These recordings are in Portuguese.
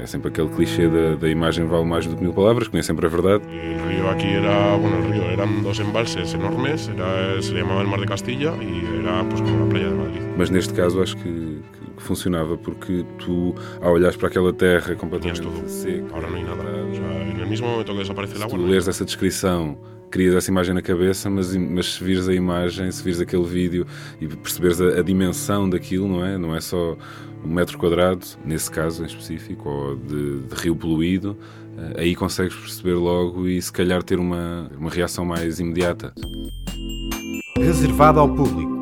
É sempre aquele clichê da, da imagem vale mais do que mil palavras, que nem sempre é verdade. O río aqui era, bueno, el río eran dos embalses enormes, era, se chamava Mar de Castilla e era pues, como a praia de Madrid. Mas neste caso acho que, que, funcionava porque tu, ao olhares para aquela terra completamente seca, Ahora no hay nada. O en el mismo momento que desaparece el se agua, tu no leres essa descrição, crias essa imagem na cabeça, mas, mas se vires a imagem, se vires aquele vídeo e perceberes a, a dimensão daquilo, não é? Não é só um metro quadrado, nesse caso em específico, ou de, de rio poluído, eh, aí consegues perceber logo e se calhar ter uma, uma reação mais imediata. Reservado ao público.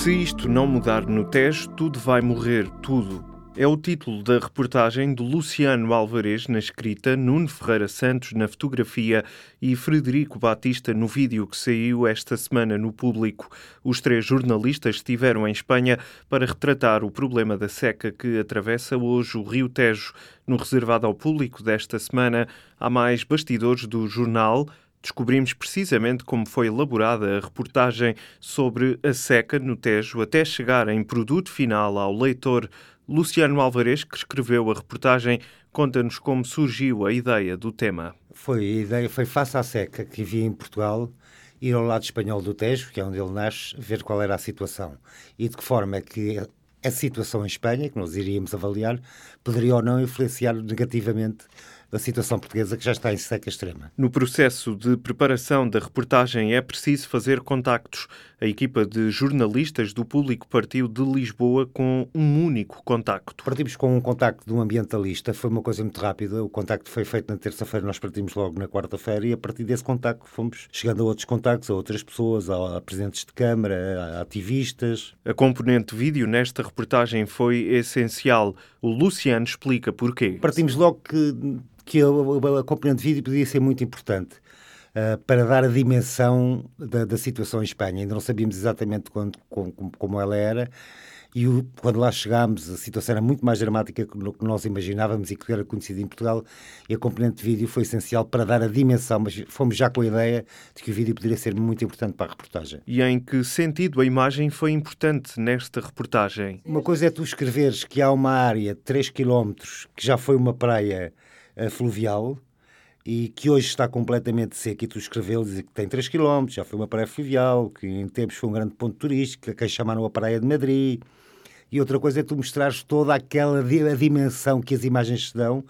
Se isto não mudar no Tejo, tudo vai morrer, tudo. É o título da reportagem de Luciano Alvarez na escrita, Nuno Ferreira Santos na fotografia e Frederico Batista no vídeo que saiu esta semana no público. Os três jornalistas estiveram em Espanha para retratar o problema da seca que atravessa hoje o Rio Tejo. No reservado ao público desta semana, há mais bastidores do jornal, Descobrimos precisamente como foi elaborada a reportagem sobre a seca no Tejo até chegar em produto final ao leitor. Luciano Alvarez, que escreveu a reportagem, conta-nos como surgiu a ideia do tema. Foi a ideia, foi face à seca que vivia em Portugal, ir ao lado espanhol do Tejo, que é onde ele nasce, ver qual era a situação e de que forma é que a situação em Espanha, que nós iríamos avaliar, poderia ou não influenciar negativamente da situação portuguesa que já está em seca extrema. No processo de preparação da reportagem é preciso fazer contactos. A equipa de jornalistas do público partiu de Lisboa com um único contacto. Partimos com um contacto de um ambientalista, foi uma coisa muito rápida. O contacto foi feito na terça-feira, nós partimos logo na quarta-feira e a partir desse contacto fomos chegando a outros contactos, a outras pessoas, a, a presidentes de Câmara, a ativistas. A componente vídeo nesta reportagem foi essencial. O Luciano explica porquê. Partimos logo que que a, componente de vídeo podia ser muito importante uh, para dar a dimensão da, da, situação em Espanha. Ainda não sabíamos exatamente quando, como, como ela era. E o, quando lá chegámos, a situação era muito mais dramática do que nós imaginávamos e que era conhecida em Portugal. E a componente de vídeo foi essencial para dar a dimensão, mas fomos já com a ideia de que o vídeo poderia ser muito importante para a reportagem. E em que sentido a imagem foi importante nesta reportagem? Uma coisa é tu escreveres que há uma área de 3 km que já foi uma praia fluvial e que hoje está completamente seca. E tu escreveu dizer que tem 3 km, já foi uma praia fluvial, que em tempos foi um grande ponto turístico, que chamaram a Praia de Madrid. E outra coisa é tu mostrares toda aquela a dimensão que as imagens te dão,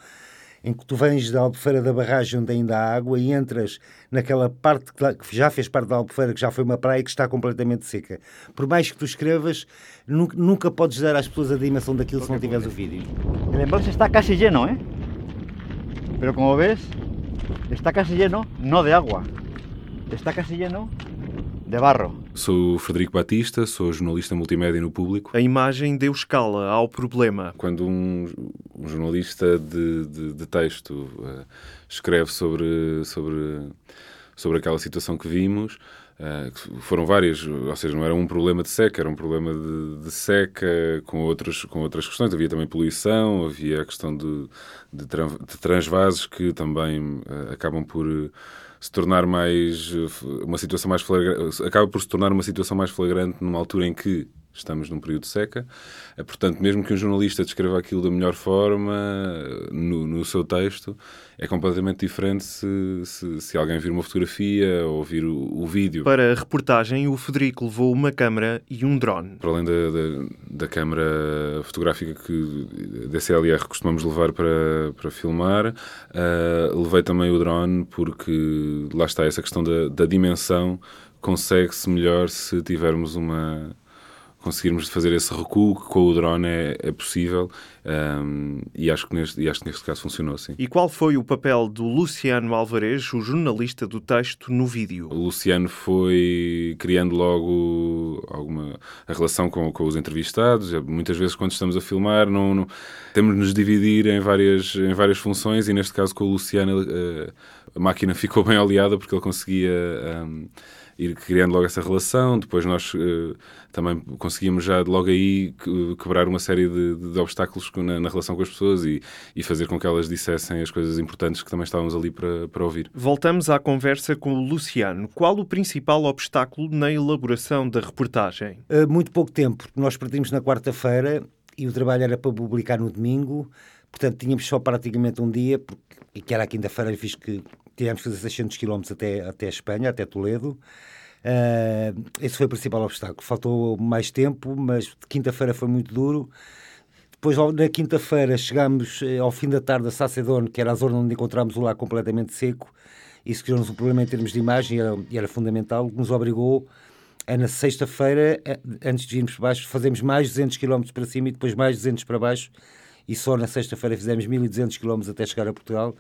em que tu vens da Albufeira da barragem onde ainda há água e entras naquela parte que já fez parte da Albufeira, que já foi uma praia que está completamente seca. Por mais que tu escrevas, nunca, nunca podes dar às pessoas a dimensão daquilo se não tiveres o vídeo. O embalse está quase lleno, ¿eh? Pero como ves, está casi lleno, no de agua, está casi lleno de barro. Sou o Frederico Batista, sou jornalista multimédia no público. A imagem deu escala ao problema. Quando um, um jornalista de, de, de texto uh, escreve sobre, sobre, sobre aquela situação que vimos, Uh, foram várias, ou seja, não era um problema de seca, era um problema de, de, seca com outras, com outras questões. Havia também poluição, havia a questão de, de, de transvases que também uh, acabam por se tornar mais uma situação mais flagrante, acaba por se tornar uma situação mais flagrante numa altura em que estamos num período de seca. Portanto, mesmo que um jornalista descreva aquilo da melhor forma no, no seu texto, é completamente diferente se, se, se, alguém vir uma fotografia ou vir o, o, vídeo. Para a reportagem, o Federico levou uma câmara e um drone. Para além da, da, da câmara fotográfica que DCLR costumamos levar para, para filmar, uh, levei também o drone porque lá está essa questão da, da dimensão consegue-se melhor se tivermos uma conseguirmos fazer esse recuo que com o drone é, é possível um, e, acho que neste, e acho que neste caso funcionou assim. E qual foi o papel do Luciano Alvarez, o jornalista do texto, no vídeo? O Luciano foi criando logo alguma a relação com, com os entrevistados. Muitas vezes quando estamos a filmar não, não temos de nos dividir em várias, em várias funções e neste caso com o Luciano uh, a máquina ficou bem oleada porque ele conseguia... Um, ir criando logo essa relação. Depois nós uh, também conseguimos já logo aí quebrar uma série de, de obstáculos na, na, relação com as pessoas e, e, fazer com que elas dissessem as coisas importantes que também estávamos ali para, para ouvir. Voltamos à conversa com o Luciano. Qual o principal obstáculo na elaboração da reportagem? Uh, muito pouco tempo. Nós partimos na quarta-feira e o trabalho era para publicar no domingo, portanto tínhamos só praticamente um dia, porque, e que era a quinta-feira, fiz que tivemos que fazer 600 km até, até Espanha, até Toledo. Uh, esse foi o principal obstáculo. Faltou mais tempo, mas quinta-feira foi muito duro. Depois, na quinta-feira, chegámos eh, ao fim da tarde a Sacedón, que era a zona onde encontramos o lago completamente seco. Isso criou-nos um problema em termos de imagem e era, e era fundamental, que nos obrigou a, na sexta-feira, antes de irmos para baixo, fazemos mais 200 km para cima e depois mais 200 para baixo. E só na sexta-feira fizemos 1200 km até chegar a Portugal.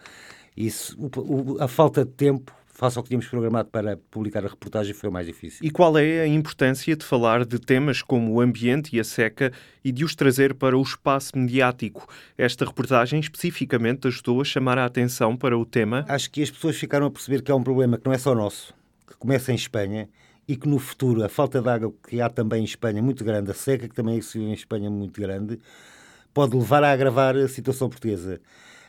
Isso, o, o, a falta de tempo face ao que tínhamos programado para publicar a reportagem, foi o mais difícil. E qual é a importância de falar de temas como o ambiente e a seca e de os trazer para o espaço mediático? Esta reportagem especificamente ajudou a chamar a atenção para o tema? Acho que as pessoas ficaram a perceber que é um problema que não é só nosso, que começa em Espanha e que no futuro a falta de água que há também em Espanha muito grande, a seca que também existe em Espanha muito grande, pode levar a agravar a situação portuguesa.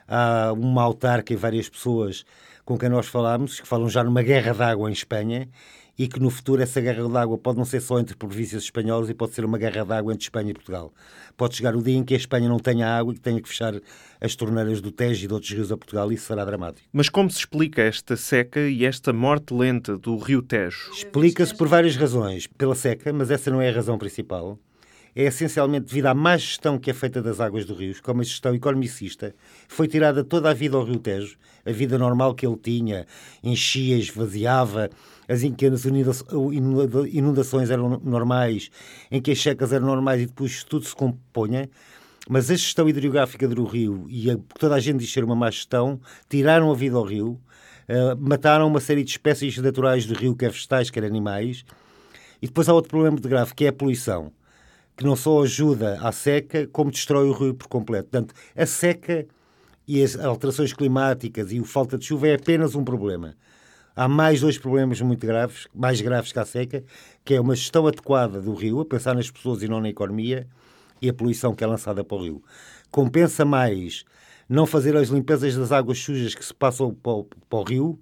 Há uma autarca e várias pessoas com quem nós falamos, que falam já numa guerra de água em Espanha e que no futuro essa guerra de água pode não ser só entre províncias espanholas e pode ser uma guerra de água entre Espanha e Portugal. Pode chegar o dia em que a Espanha não tenha água e que tenha que fechar as torneiras do Tejo e de outros rios a Portugal e isso será dramático. Mas como se explica esta seca e esta morte lenta do rio Tejo? Explica-se por várias razões. Pela seca, mas essa não é a razão principal é essencialmente devido à má gestão que é feita das águas do rio, como a gestão economicista. Foi tirada toda a vida ao Rio Tejo, a vida normal que ele tinha, enchia, esvaziava, as que inundações eram normais, em que as secas eram normais e depois tudo se componha. Mas a gestão hidrográfica do rio e a, toda a gente diz ser uma má gestão, tiraram a vida ao rio, uh, mataram uma série de espécies naturais do rio, quer vegetais, quer animais. E depois há outro problema muito grave, que é a poluição que não só ajuda à seca, como destrói o rio por completo. Portanto, a seca e as alterações climáticas e a falta de chuva é apenas um problema. Há mais dois problemas muito graves, mais graves que a seca, que é uma gestão adequada do rio, a pensar nas pessoas e não na economia, e a poluição que é lançada para o rio. Compensa mais não fazer as limpezas das águas sujas que se passam para o, para o rio,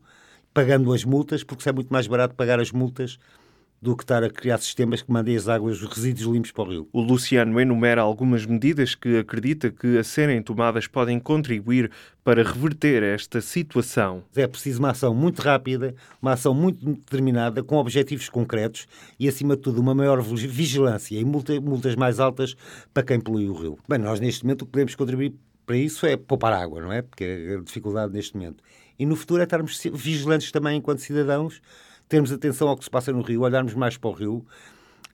pagando as multas, porque é muito mais barato pagar as multas do que estar a criar sistemas que mandem as águas, os resíduos limpos para o rio. O Luciano enumera algumas medidas que acredita que, a serem tomadas, podem contribuir para reverter esta situação. É preciso uma ação muito rápida, uma ação muito determinada, com objetivos concretos e, acima de tudo, uma maior vigilância e multas mais altas para quem polui o rio. Bem, nós neste momento o que podemos contribuir para isso é poupar água, não é? Porque é a dificuldade neste momento. E no futuro é estarmos vigilantes também enquanto cidadãos termos atenção ao que se passa no Rio, olharmos mais para o Rio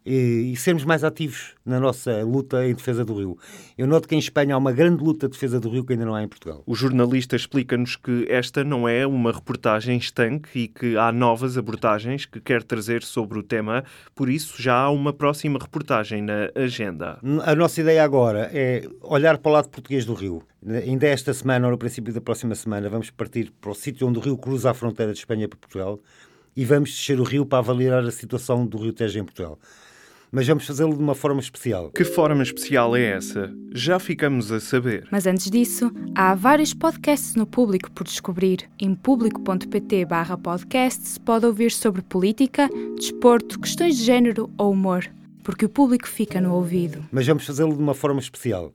e, e, sermos mais ativos na nossa luta em defesa do Rio. Eu noto que em Espanha há uma grande luta de defesa do Rio que ainda não há em Portugal. O jornalista explica-nos que esta não é uma reportagem estanque e que há novas abordagens que quer trazer sobre o tema, por isso já há uma próxima reportagem na agenda. A nossa ideia agora é olhar para o lado português do Rio. Ainda esta semana ou no princípio da próxima semana vamos partir para o sítio onde o Rio cruza a fronteira de Espanha para Portugal e vamos descer o rio para avaliar a situação do Rio Tejo em Portugal. Mas vamos fazê-lo de uma forma especial. Que forma especial é essa? Já ficamos a saber. Mas antes disso, há vários podcasts no Público por descobrir. Em público.pt barra podcasts pode ouvir sobre política, desporto, questões de género ou humor. Porque o público fica no ouvido. Mas vamos fazê-lo de uma forma especial.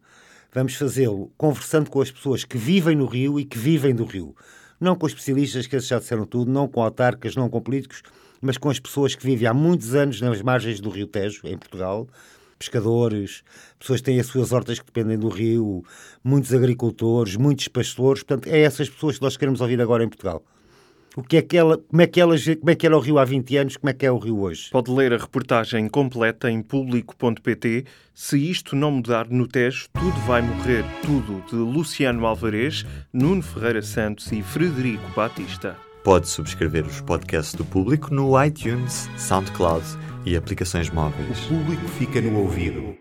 Vamos fazê-lo conversando com as pessoas que vivem no Rio e que vivem do Rio não com especialistas, que já disseram tudo, não com autarcas, não com políticos, mas com as pessoas que vivem há muitos anos nas margens do Rio Tejo, em Portugal, pescadores, pessoas que têm as suas hortas que dependem do rio, muitos agricultores, muitos pastores, portanto, é essas pessoas que nós queremos ouvir agora em Portugal. O que é que ela, como, é que ela, como é que era o Rio há 20 anos, como é que é o Rio hoje? Pode ler a reportagem completa em público.pt. Se isto não mudar no Tejo, tudo vai morrer. Tudo, de Luciano Alvarez, Nuno Ferreira Santos e Frederico Batista. Pode subscrever os podcasts do Público no iTunes, SoundCloud e aplicações móveis. O Público fica no ouvido.